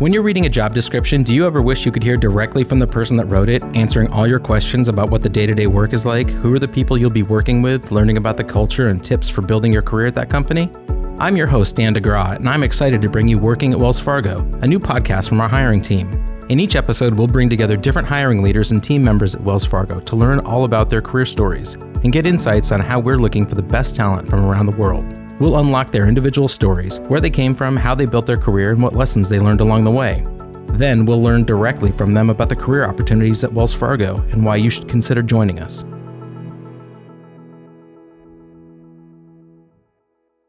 When you're reading a job description, do you ever wish you could hear directly from the person that wrote it, answering all your questions about what the day to day work is like? Who are the people you'll be working with, learning about the culture, and tips for building your career at that company? I'm your host, Dan DeGraw, and I'm excited to bring you Working at Wells Fargo, a new podcast from our hiring team. In each episode, we'll bring together different hiring leaders and team members at Wells Fargo to learn all about their career stories and get insights on how we're looking for the best talent from around the world. We'll unlock their individual stories, where they came from, how they built their career, and what lessons they learned along the way. Then we'll learn directly from them about the career opportunities at Wells Fargo and why you should consider joining us.